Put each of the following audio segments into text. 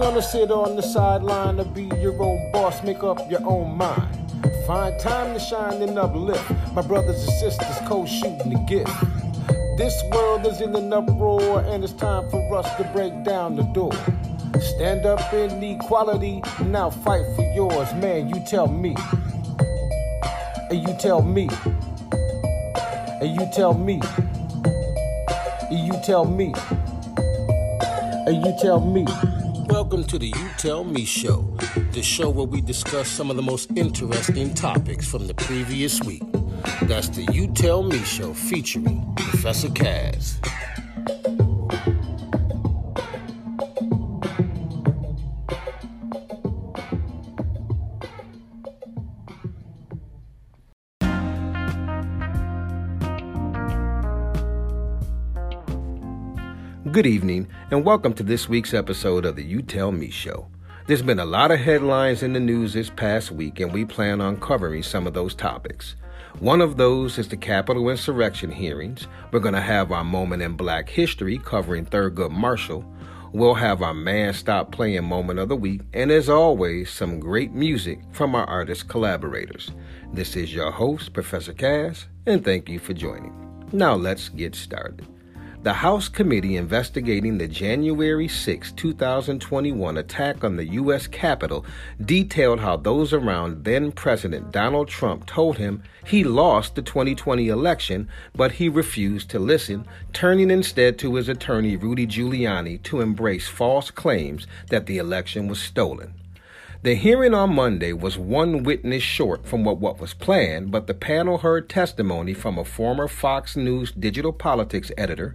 gonna sit on the sideline to be your own boss, make up your own mind. Find time to shine and uplift. My brothers and sisters co shooting the gift. This world is in an uproar, and it's time for us to break down the door. Stand up in equality, now fight for yours. Man, you tell me. And you tell me. And you tell me. And you tell me. And you tell me. Welcome to the You Tell Me Show, the show where we discuss some of the most interesting topics from the previous week. That's the You Tell Me Show featuring Professor Caz. Good evening, and welcome to this week's episode of the You Tell Me Show. There's been a lot of headlines in the news this past week, and we plan on covering some of those topics. One of those is the Capitol insurrection hearings. We're going to have our moment in black history covering Thurgood Marshall. We'll have our Man Stop Playing moment of the week, and as always, some great music from our artist collaborators. This is your host, Professor Caz, and thank you for joining. Now let's get started. The House committee investigating the January 6, 2021 attack on the U.S. Capitol detailed how those around then President Donald Trump told him he lost the 2020 election, but he refused to listen, turning instead to his attorney Rudy Giuliani to embrace false claims that the election was stolen. The hearing on Monday was one witness short from what, what was planned, but the panel heard testimony from a former Fox News digital politics editor,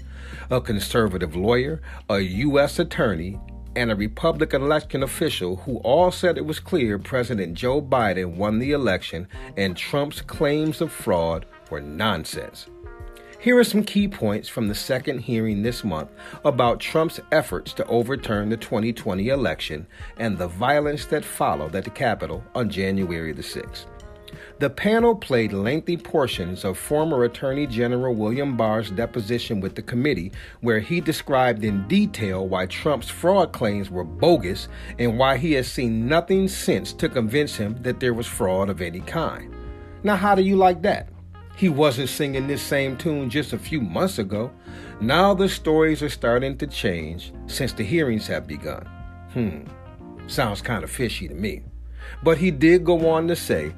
a conservative lawyer, a U.S. attorney, and a Republican election official who all said it was clear President Joe Biden won the election and Trump's claims of fraud were nonsense. Here are some key points from the second hearing this month about Trump's efforts to overturn the 2020 election and the violence that followed at the Capitol on January the 6th. The panel played lengthy portions of former Attorney General William Barr's deposition with the committee, where he described in detail why Trump's fraud claims were bogus and why he has seen nothing since to convince him that there was fraud of any kind. Now, how do you like that? He wasn't singing this same tune just a few months ago. Now the stories are starting to change since the hearings have begun. Hmm, sounds kind of fishy to me. But he did go on to say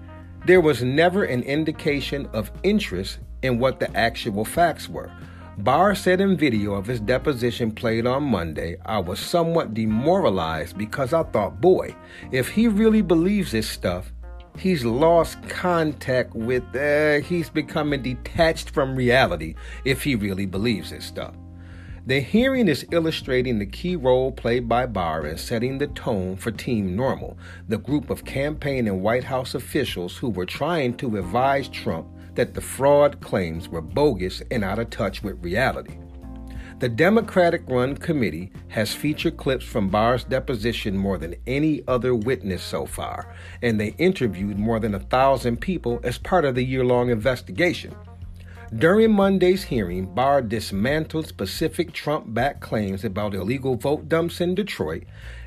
there was never an indication of interest in what the actual facts were. Barr said in video of his deposition played on Monday, I was somewhat demoralized because I thought, boy, if he really believes this stuff, he's lost contact with, uh, he's becoming detached from reality if he really believes this stuff. The hearing is illustrating the key role played by Barr in setting the tone for Team Normal, the group of campaign and White House officials who were trying to advise Trump that the fraud claims were bogus and out of touch with reality. The Democratic run committee has featured clips from Barr's deposition more than any other witness so far, and they interviewed more than a thousand people as part of the year long investigation. During Monday's hearing, Barr dismantled specific Trump backed claims about illegal vote dumps in Detroit,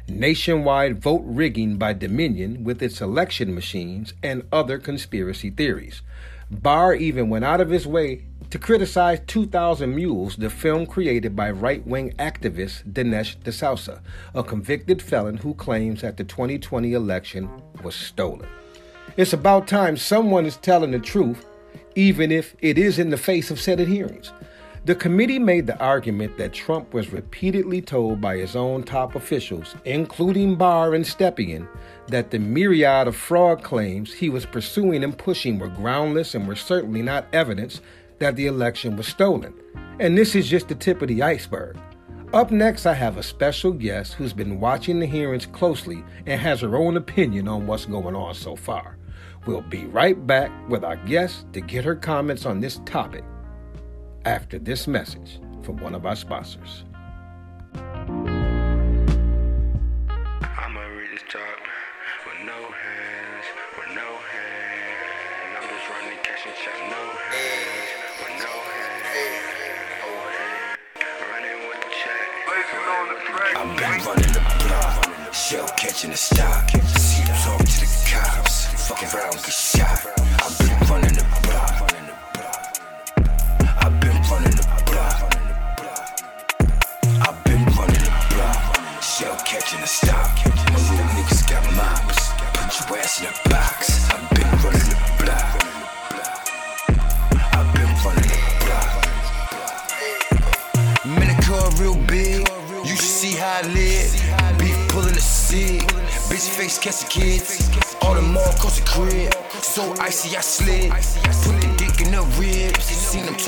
nationwide vote rigging by Dominion with its election machines, and other conspiracy theories. Barr even went out of his way to criticize 2000 Mules, the film created by right wing activist Dinesh D'Souza, a convicted felon who claims that the 2020 election was stolen. It's about time someone is telling the truth, even if it is in the face of Senate hearings. The committee made the argument that Trump was repeatedly told by his own top officials, including Barr and Stepien, that the myriad of fraud claims he was pursuing and pushing were groundless and were certainly not evidence that the election was stolen. And this is just the tip of the iceberg. Up next, I have a special guest who's been watching the hearings closely and has her own opinion on what's going on so far. We'll be right back with our guest to get her comments on this topic after this message from one of our sponsors.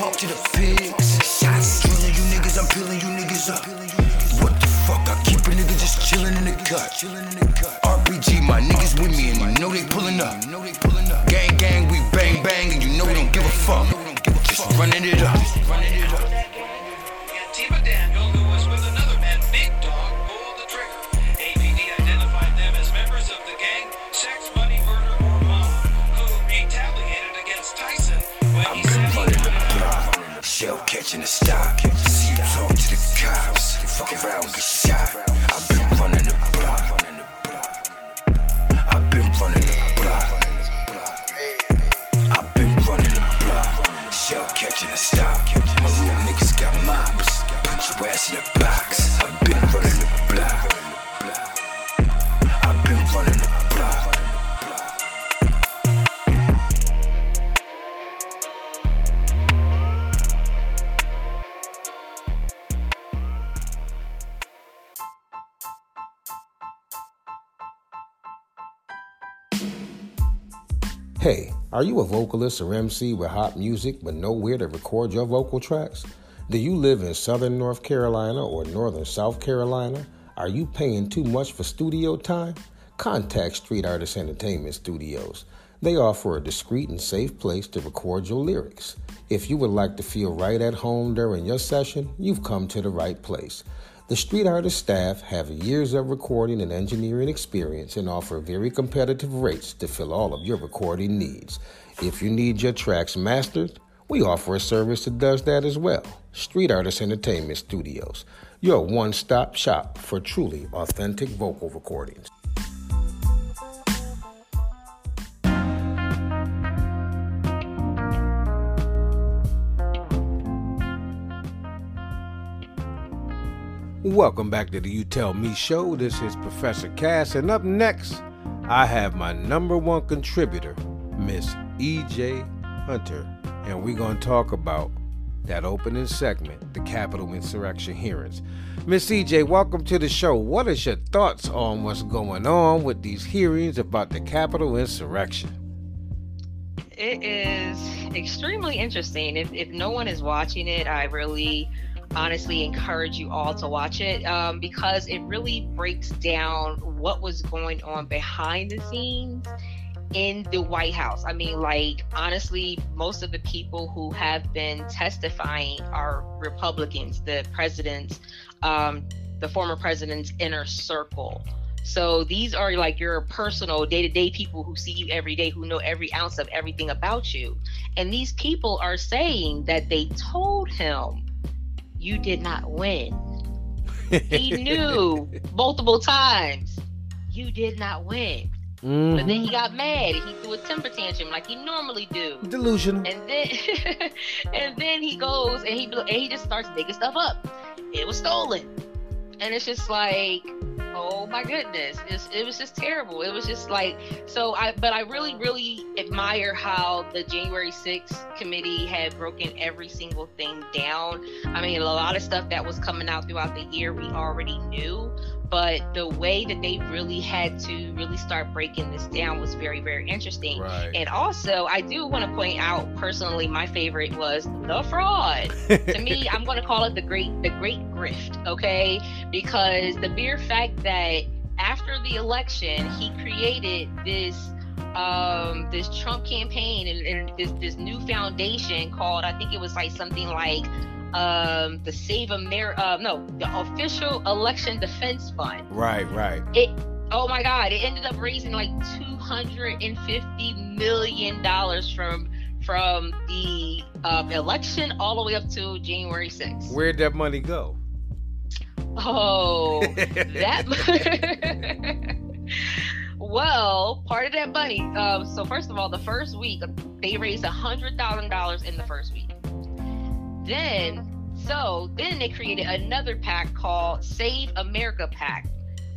Talk to the pigs. Shots drilling you niggas. I'm peeling you niggas up. What the fuck? I keep a nigga just chilling in the cut. RPG, my niggas with me and you know they pulling up. Gang, gang, we bang, bang, and you know we don't give a fuck. Just running it up. Catching the stock. See you talk to the cops. Fuck around, get shot. I've been running the block. I've been running the block. I've been running the block. Shell catching the stock. My little niggas got mops. Put your ass in a Hey, are you a vocalist or MC with hot music but nowhere to record your vocal tracks? Do you live in southern North Carolina or northern South Carolina? Are you paying too much for studio time? Contact Street Artist Entertainment Studios. They offer a discreet and safe place to record your lyrics. If you would like to feel right at home during your session, you've come to the right place. The Street Artist staff have years of recording and engineering experience and offer very competitive rates to fill all of your recording needs. If you need your tracks mastered, we offer a service that does that as well. Street Artist Entertainment Studios, your one stop shop for truly authentic vocal recordings. Welcome back to the You Tell Me show. This is Professor Caz, and up next, I have my number one contributor, Miss E.J. Hunter, and we're going to talk about that opening segment, the Capitol insurrection hearings. Miss E.J., welcome to the show. What is your thoughts on what's going on with these hearings about the Capitol insurrection? It is extremely interesting. If, if no one is watching it, I really honestly encourage you all to watch it um, because it really breaks down what was going on behind the scenes in the White House. I mean, like, honestly, most of the people who have been testifying are Republicans, the president's, um, the former president's inner circle. So these are like your personal day to day people who see you every day, who know every ounce of everything about you. And these people are saying that they told him, you did not win. he knew multiple times, you did not win. Mm-hmm. But then he got mad and he threw a temper tantrum like he normally do. Delusional. And then and then he goes and he and he just starts digging stuff up. It was stolen. And it's just like, oh my goodness. It's, it was just terrible. It was just like so I but I really, really admire how the January 6th committee had broken every single thing down. I mean a lot of stuff that was coming out throughout the year we already knew but the way that they really had to really start breaking this down was very very interesting. Right. and also i do want to point out personally my favorite was the fraud. To me i'm going to call it the great the great grift okay? Because the mere fact that after the election he created this um this trump campaign and, and this this new foundation called i think it was like something like um the save america uh, no the official election defense fund Right, right. it oh my god it ended up raising like 250 million dollars from from the um, election all the way up to january 6th Where'd that money go? oh that Well, part of that money. Um, so first of all, the first week they raised a hundred thousand dollars in the first week. Then, so then they created another pack called Save America Pack.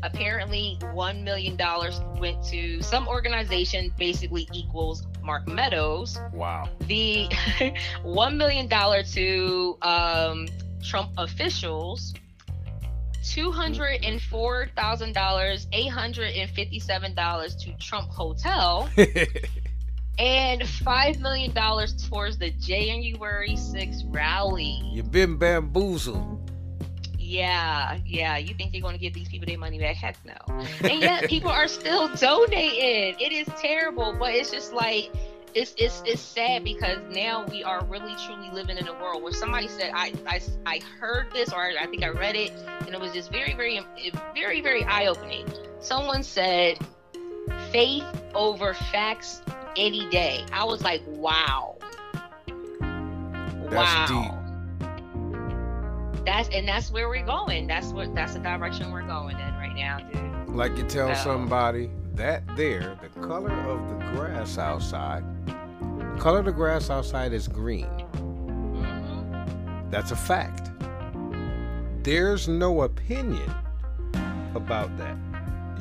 Apparently, one million dollars went to some organization, basically equals Mark Meadows. Wow. The one million dollar to um, Trump officials two hundred and four thousand dollars, eight hundred and fifty-seven dollars to Trump Hotel, and five million dollars towards the January 6th rally. You've been bamboozled. Yeah, yeah. You think they're going to give these people their money back? Heck no. And yet people are still donating. It is terrible, but it's just like it's it's it's sad because now we are really truly living in a world where somebody said I I, I heard this or I think I read it and it was just very very very very eye opening. Someone said faith over facts any day. I was like, wow. That's wow. That's and that's where we're going. That's what that's the direction we're going in right now, dude. Like you tell So- somebody that there, the color of the grass outside, the color of the grass outside is green. Mhm. That's a fact. There's no opinion about that.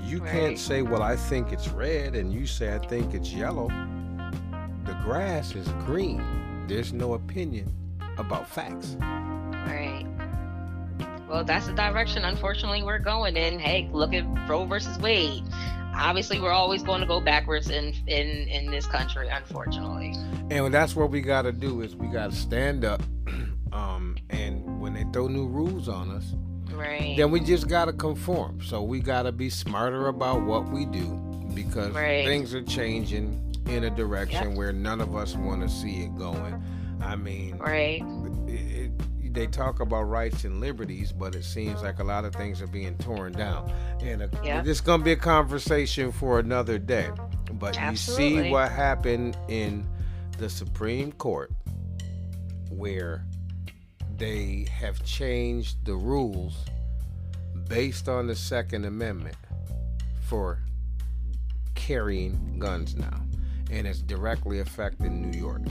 You can't say, well, I think it's red, and you say, I think it's yellow. The grass is green. There's no opinion about facts. Right. Well, that's the direction, unfortunately, we're going in. Hey, look at Roe versus Wade. Obviously, we're always going to go backwards in in in this country, unfortunately. And that's what we got to do is we got to stand up. um, and when they throw new rules on us, Right. then we just got to conform. So we got to be smarter about what we do because Right. things are changing in a direction Yep. where none of us want to see it going. I mean, Right. it, it, they talk about rights and liberties, but it seems like a lot of things are being torn down. And uh Yeah. this is going to be a conversation for another day. But you see what happened in the Supreme Court, where they have changed the rules based on the Second Amendment for carrying guns now. And it's directly affecting New York.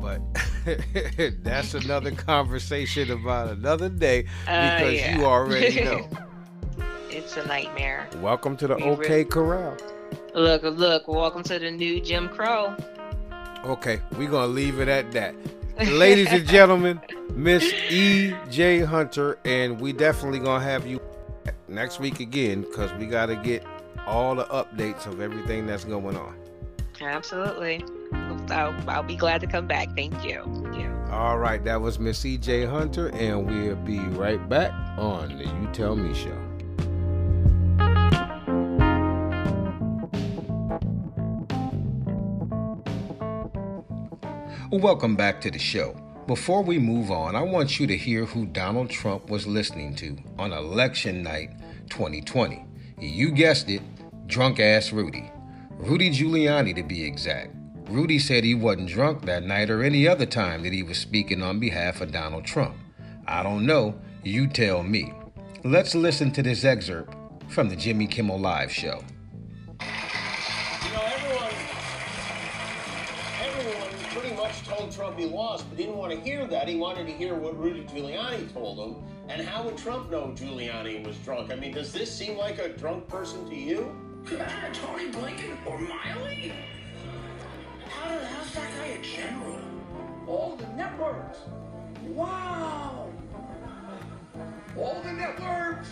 But that's another conversation about another day Uh, because yeah. you already know. It's a nightmare. Welcome to the We OK really- Corral. Look, look. Welcome to the new Jim Crow. Okay, we're gonna leave it at that. Ladies and gentlemen, Miss E. J. Hunter, and we definitely gonna have you next week again because we gotta get all the updates of everything that's going on. Absolutely. I'll, I'll be glad to come back. Thank you. Thank you. All right, that was Miss E. J. Hunter, and we'll be right back on the You Tell Me show. Welcome back to the show. Before we move on, I want you to hear who Donald Trump was listening to on election night 2020. You guessed it, drunk ass Rudy. Rudy Giuliani, to be exact. Rudy said he wasn't drunk that night or any other time that he was speaking on behalf of Donald Trump. I don't know, you tell me. Let's listen to this excerpt from the Jimmy Kimmel Live show. Told Trump he lost, but he didn't want to hear that. He wanted to hear what Rudy Giuliani told him. And how would Trump know Giuliani was drunk? I mean, does this seem like a drunk person to you? Tony Blinken or Milley? How the hell's that guy a general? All the networks. Wow. All the networks.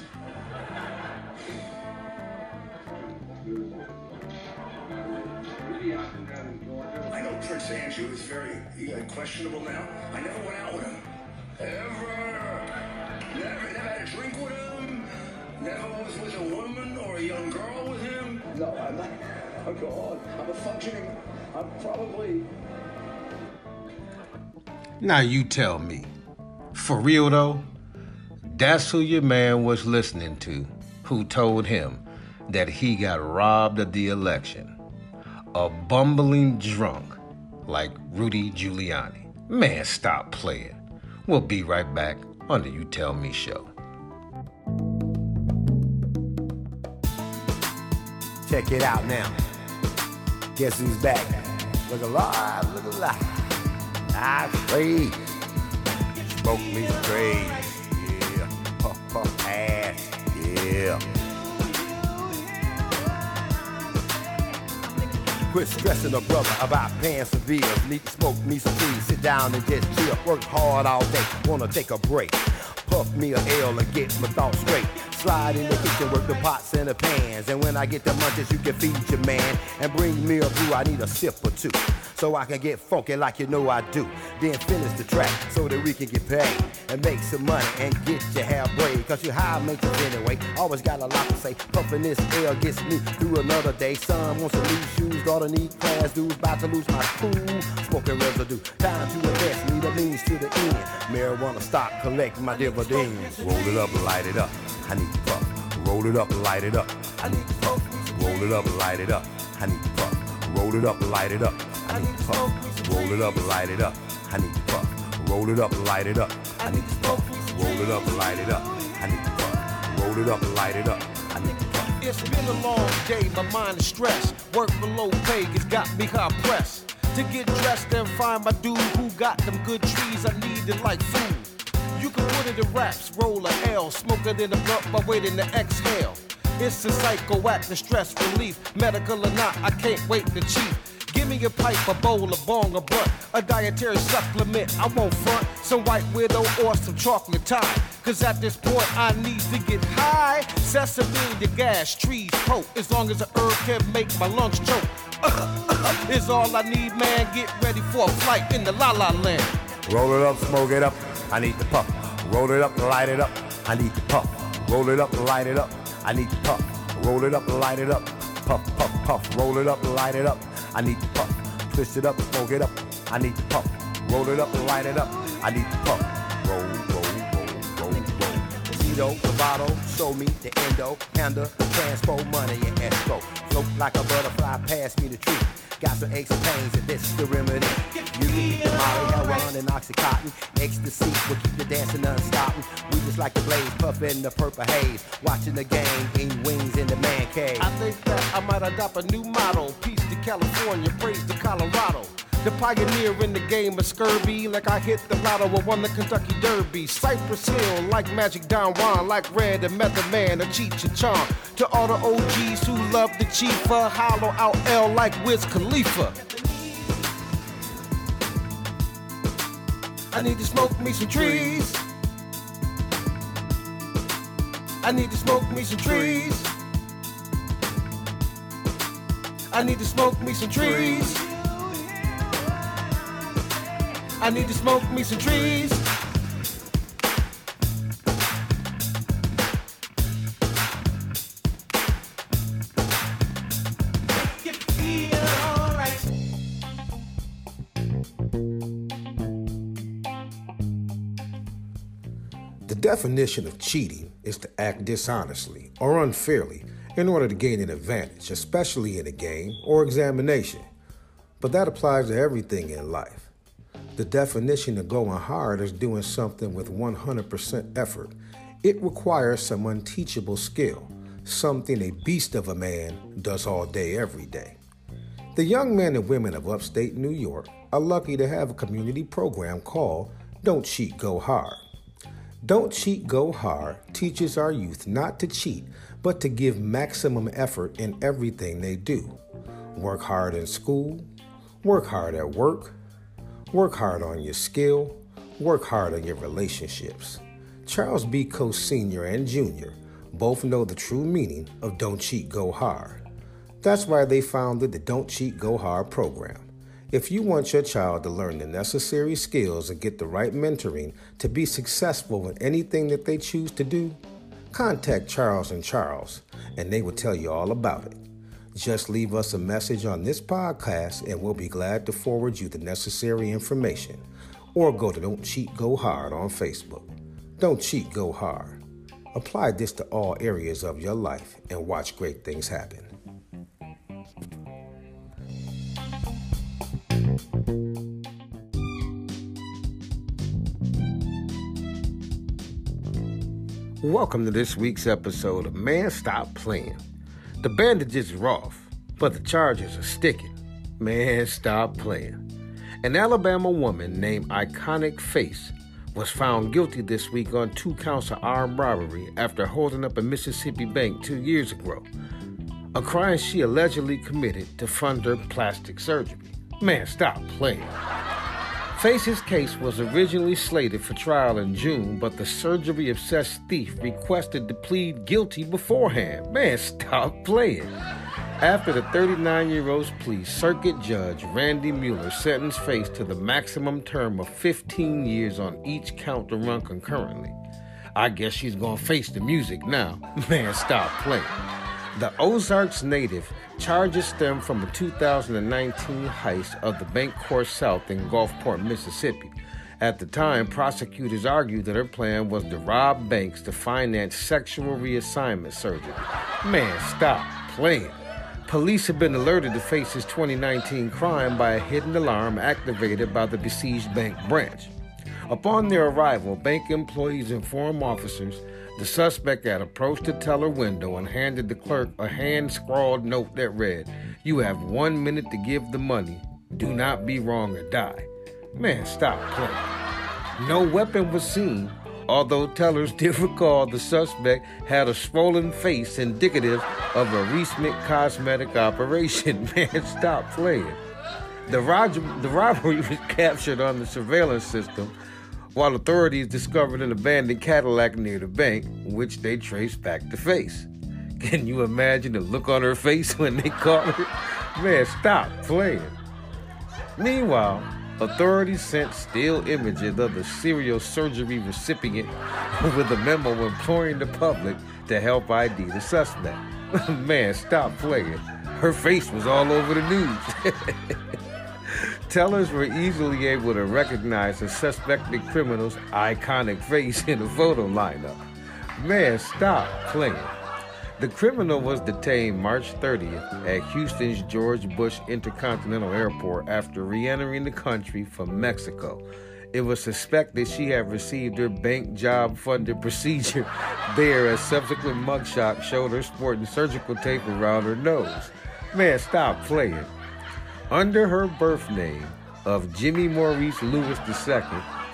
I know Prince Andrew is very uh, questionable now. I never went out with him. Ever. Never, never had a drink with him. Never was with a woman or a young girl with him. No, I'm not. Oh, God. I'm a functioning. I'm probably. Now you tell me, for real though, that's who your man was listening to, who told him that he got robbed of the election. A bumbling drunk like Rudy Giuliani. Man, stop playing. We'll be right back on the You Tell Me show. Check it out now. Guess who's back? Look alive, look alive. Ah, I trade. Smoke me trades. Yeah. Ass. Yeah. Quit stressing a brother about paying bills. Need to smoke me some weed. Sit down and just chill. Work hard all day. Wanna take a break. Puff me a L and get my thoughts straight. Slide in the kitchen, work the pots and the pans. And when I get the munchies, you can feed your man. And bring me a brew, I need a sip or two. So I can get funky like you know I do. Then finish the track so that we can get paid. And make some money and get your braid. Cause you high maintenance anyway. Always got a lot to say. Puffin' this L gets me through another day. Son wants some new shoes, daughter need class dudes. About to lose my cool. Smoking residue. Time to invest, need a means to the end. Marijuana stock, collect my dividends. Roll it up, and light it up. I need puff. Roll it up, light it up. I need puff. Roll it up, light it up. I need puff. Roll it up, light it up. I need puff. Roll it up, light it up. I need puff. Roll it up, light it up. I need puff. Roll it up, light it up. I need puff. Roll it up, light it up. I need puff. It's been a long day, my mind is stressed. Work below pay, it's got me hard pressed. To get dressed and find my dude who got them good trees I needed like food. You can put it in raps, roll a L, smoke it in a blunt by waiting to exhale. It's a psycho act, the stress relief. Medical or not, I can't wait to cheat. Give me a pipe, a bowl, a bong, a blunt, a dietary supplement. I won't front some white widow or some chocolate tie. Cause at this point I need to get high. Sesame, the gas, trees, coke. As long as the herb can make my lungs choke. is all I need, man. Get ready for a flight in the la la land. Roll it up, smoke it up. I need to puff. Roll it up, light it up. I need to puff. Roll it up, light it up. I need to puff. Roll it up, light it up. Puff, puff, puff. Roll it up, light it up. I need to puff. Twist it up, smoke it up. I need to puff. Roll it up, light it up. I need to puff. Roll, roll, roll, roll, roll. Tito, bottle, show me the endo, handle, transpo money and escrow. Float like a butterfly, pass me the treat. Got some aches and pains, and this is the remedy. You keep the Molly, heroin, and Oxycontin. Ecstasy will keep you dancing unstopping. We just like the blaze, puffin' the purple haze. Watching the game, eating wings in the man cave. I think that I might adopt a new motto. Peace to California, praise to Colorado. The pioneer in the game of scurvy, like I hit the lotto or won the Kentucky Derby. Cypress Hill, like Magic Don Juan, like Red and Method Man, a Cheech and Chong. To all the OGs who love the Chifa, hollow out L like Wiz Khalifa. I need to smoke me some trees. I need to smoke me some trees. I need to smoke me some trees. I need to smoke me some trees. The definition of cheating is to act dishonestly or unfairly in order to gain an advantage, especially in a game or examination. But that applies to everything in life. The definition of going hard is doing something with 100% effort. It requires some unteachable skill, something a beast of a man does all day, every day. The young men and women of upstate New York are lucky to have a community program called Don't Cheat, Go Hard. Don't Cheat, Go Hard teaches our youth not to cheat, but to give maximum effort in everything they do. Work hard in school, work hard at work, work hard on your skill, work hard on your relationships. Charles B. Coase Sr. and Jr. both know the true meaning of Don't Cheat, Go Hard. That's why they founded the Don't Cheat, Go Hard program. If you want your child to learn the necessary skills and get the right mentoring to be successful in anything that they choose to do, contact Charles and Charles, and they will tell you all about it. Just leave us a message on this podcast, and we'll be glad to forward you the necessary information. Or go to Don't Cheat Go Hard on Facebook. Don't cheat, go hard. Apply this to all areas of your life and watch great things happen. Welcome to this week's episode of Man Stop Playing. The bandages are off, but the charges are sticking. Man, stop playing. An Alabama woman named Iconic Face was found guilty this week on two counts of armed robbery after holding up a Mississippi bank two years ago. A crime she allegedly committed to fund her plastic surgery. Man, stop playing. Face's case was originally slated for trial in June, but the surgery obsessed thief requested to plead guilty beforehand. Man, stop playing. After the 39 year old's plea, Circuit Judge Randy Mueller sentenced Face to the maximum term of 15 years on each count to run concurrently. I guess she's gonna face the music now. Man, stop playing. The Ozarks native charges stem from a 2019 heist of the Bancorp South in Gulfport, Mississippi. At the time, prosecutors argued that her plan was to rob banks to finance sexual reassignment surgery. Man, stop playing. Police have been alerted to Face's 2019 crime by a hidden alarm activated by the besieged bank branch. Upon their arrival, bank employees informed officers the suspect had approached the teller window and handed the clerk a hand scrawled note that read, You have one minute to give the money. Do not be wrong or die. Man, stop playing. No weapon was seen, although tellers did recall the suspect had a swollen face indicative of a recent cosmetic operation. Man, stop playing. The, the robbery was captured on the surveillance system while authorities discovered an abandoned Cadillac near the bank, which they traced back to Face. Can you imagine the look on her face when they caught her? Man, stop playing. Meanwhile, authorities sent still images of the serial surgery recipient with a memo imploring the public to help ID the suspect. Man, stop playing. Her face was all over the news. Tellers were easily able to recognize the suspected criminal's iconic face in the photo lineup. Man, stop playing. The criminal was detained March 30th at Houston's George Bush Intercontinental Airport after re entering the country from Mexico. It was suspected she had received her bank job funded procedure there as subsequent mugshot showed her sporting surgical tape around her nose. Man, stop playing. Under her birth name of Jimmy Maurice Lewis II,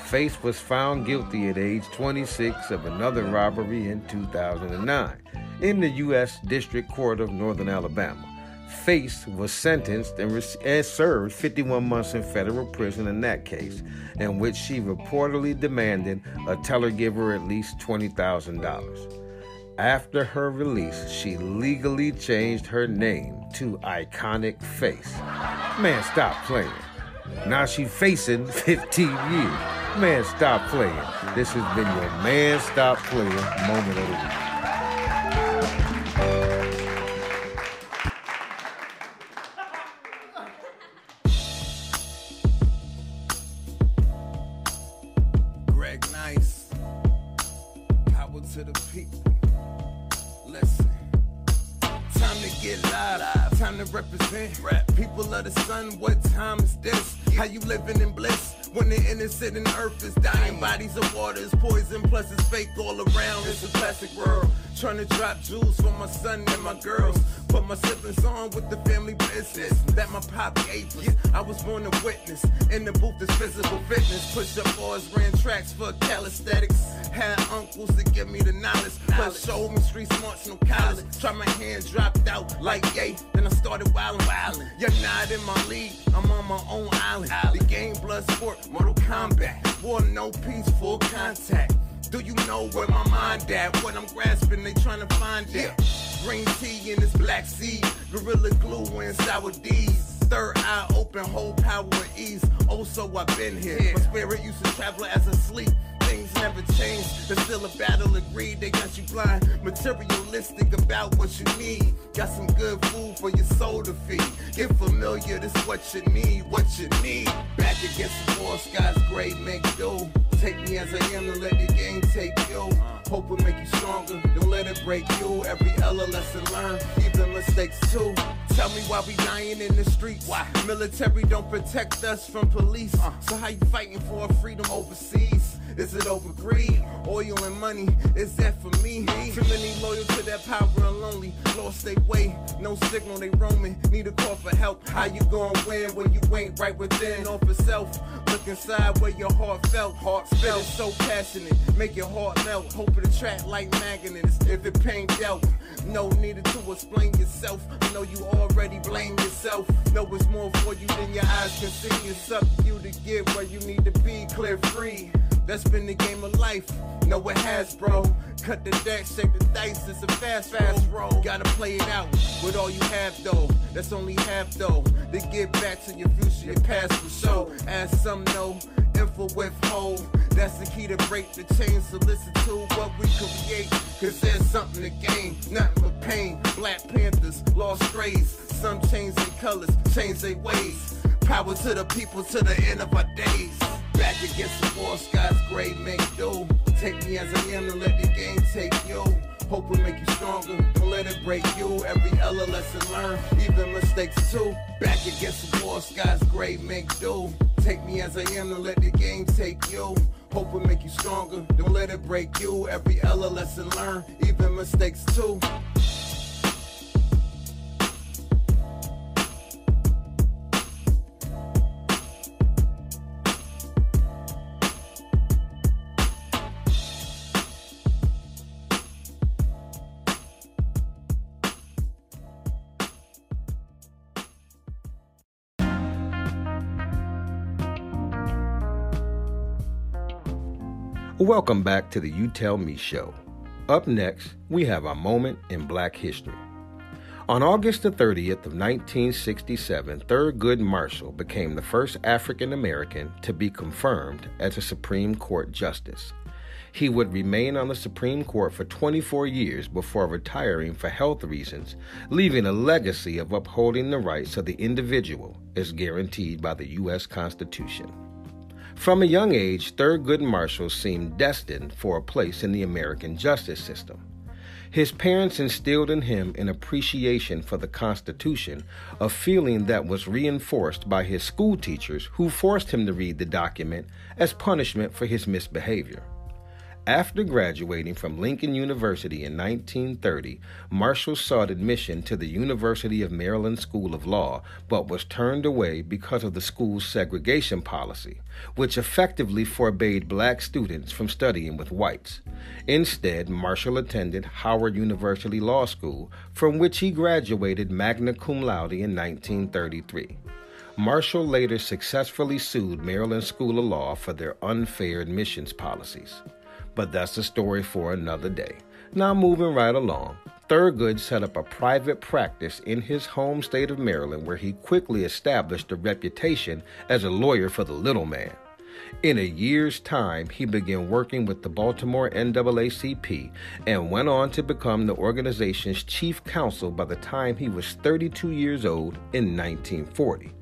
Face was found guilty at age 26 of another robbery in 2009 in the U.S. District Court of Northern Alabama. Face was sentenced and, and, served 51 months in federal prison in that case, in which she reportedly demanded a teller give her at least $20,000. After her release, she legally changed her name to Iconic Face. Man, stop playing. Now she's facing 15 years. Man, stop playing. This has been your Man Stop Playing moment of the week. Represent. Rap. People of the sun, what time is this? How you living in bliss? When the innocent and earth is dying, bodies of water is poison, plus it's fake all around. It's a plastic world. Trying to drop jewels for my son and my girls. Put my siblings on with the family business that my pop gave us. I was born a witness. In the booth is physical fitness. Push up bars, ran tracks for calisthenics. Had uncles that give me the knowledge. Plus showed me street smarts, no college. Try my hand dropped out like yay. Then I started wildin', wildin'. You're not in my league. I'm on my own island. The game blood sport, Mortal Kombat. War no peace, full contact. Do you know where my mind at? What I'm grasping, they trying to find it. Green tea in this black sea, gorilla glue and sour D's. Third eye open, whole power and ease. Oh, so I've been here. My spirit used to travel as a sleep things never change. There's still a battle of greed, they got you blind. Materialistic about what you need. Got some good food for your soul to feed. Get familiar, this what you need, what you need. Back against the wall, skies, great make do. Take me as I am and let the game take you. Hope will make you stronger. Don't let it break you. Every L a lesson learned, even mistakes too. Tell me why we dying in the streets. Why? Military don't protect us from police. Uh. So how you fighting for freedom overseas? Is it over greed? Oil and money, is that for me? Too many loyal to that power and lonely. Lost their way, no signal, they roaming. Need a call for help. How you gonna win when you ain't right within? Off yourself, look inside where your heart felt. Heart felt so passionate, make your heart melt. Hope it attract like magnets. If it pain dealt, no needed to explain yourself. I know you already blame yourself. Know it's more for you than your eyes can see. It's up to you to get where you need to be, clear free. That's been the game of life. No, it has, bro. Cut the deck, shake the dice. It's a fast, fast roll. Gotta play it out with all you have, though. That's only half, though. To get back to your future, your past will show. As some know, info withhold. That's the key to break the chain. So listen to what we create. Cause there's something to gain, nothing but pain. Black Panthers, lost strays. Some change their colors, change their ways. Power to the people to the end of our days. Back against the wall, skies gray, make do. Take me as I am and let the game take you. Hope will make you stronger, don't let it break you. Every L a lesson learned, even mistakes too. Back against the wall, skies gray, make do. Take me as I am and let the game take you. Hope will make you stronger, don't let it break you. Every L a lesson learned, even mistakes too. Welcome back to the You Tell Me show. Up next, we have a moment in black history. On August the 30th of 1967, Thurgood Marshall became the first African American to be confirmed as a Supreme Court justice. He would remain on the Supreme Court for 24 years before retiring for health reasons, leaving a legacy of upholding the rights of the individual as guaranteed by the U.S. Constitution. From a young age, Thurgood Marshall seemed destined for a place in the American justice system. His parents instilled in him an appreciation for the Constitution, a feeling that was reinforced by his school teachers who forced him to read the document as punishment for his misbehavior. After graduating from Lincoln University in 1930, Marshall sought admission to the University of Maryland School of Law, but was turned away because of the school's segregation policy, which effectively forbade black students from studying with whites. Instead, Marshall attended Howard University Law School, from which he graduated magna cum laude in 1933. Marshall later successfully sued Maryland School of Law for their unfair admissions policies. But that's a story for another day. Now, moving right along, Thurgood set up a private practice in his home state of Maryland where he quickly established a reputation as a lawyer for the little man. In a year's time, he began working with the Baltimore NAACP and went on to become the organization's chief counsel by the time he was 32 years old in 1940.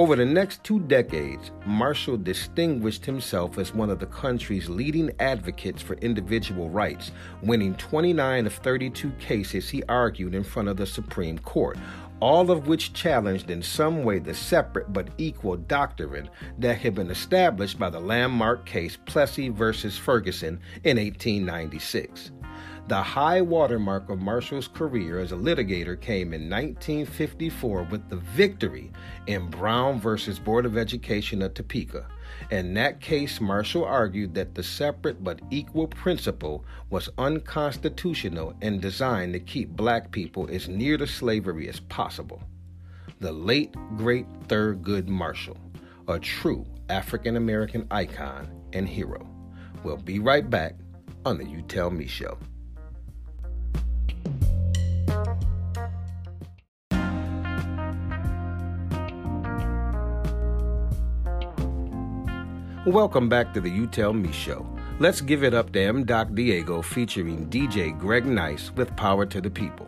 Over the next two decades, Marshall distinguished himself as one of the country's leading advocates for individual rights, winning 29 of 32 cases he argued in front of the Supreme Court, all of which challenged in some way the separate but equal doctrine that had been established by the landmark case Plessy v. Ferguson in 1896. The high watermark of Marshall's career as a litigator came in 1954 with the victory in Brown versus Board of Education of Topeka. In that case, Marshall argued that the separate but equal principle was unconstitutional and designed to keep black people as near to slavery as possible. The late, great Thurgood Marshall, a true African American icon and hero. We'll be right back on the You Tell Me Show. Welcome back to the You Tell Me Show. Let's give it up to M. Doc Diego featuring DJ Greg Nyce with Power to the People.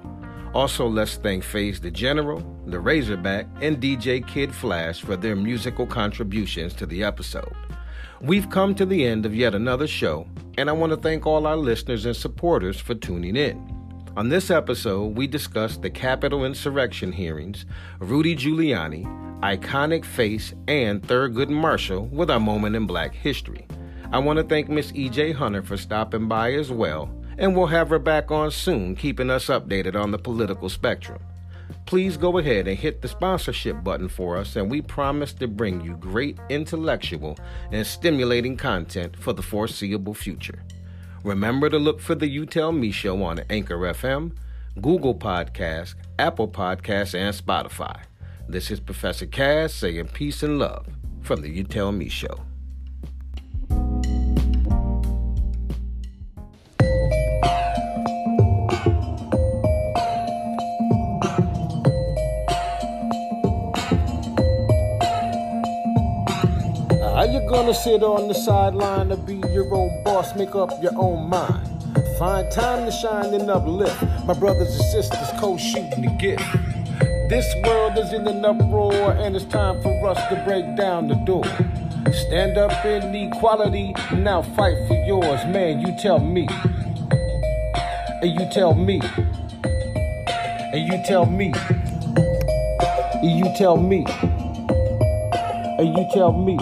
Also, let's thank Faze the General, the Razorback, and DJ Kidd Flash for their musical contributions to the episode. We've come to the end of yet another show, and I want to thank all our listeners and supporters for tuning in. On this episode, we discussed the Capitol insurrection hearings, Rudy Giuliani, iconic face, and Thurgood Marshall with our moment in black history. I want to thank Miss E.J. Hunter for stopping by as well, and we'll have her back on soon, keeping us updated on the political spectrum. Please go ahead and hit the sponsorship button for us, and we promise to bring you great intellectual and stimulating content for the foreseeable future. Remember to look for the You Tell Me show on Anchor FM, Google Podcast, Apple Podcasts, and Spotify. This is Professor Caz saying peace and love from the You Tell Me show. How you gonna sit on the sideline to be your own boss, make up your own mind? Find time to shine and uplift. My brothers and sisters co-shooting the gift. This world is in an uproar, and it's time for us to break down the door. Stand up in equality, now fight for yours, man. You tell me, and you tell me, and you tell me, and you tell me, and you tell me.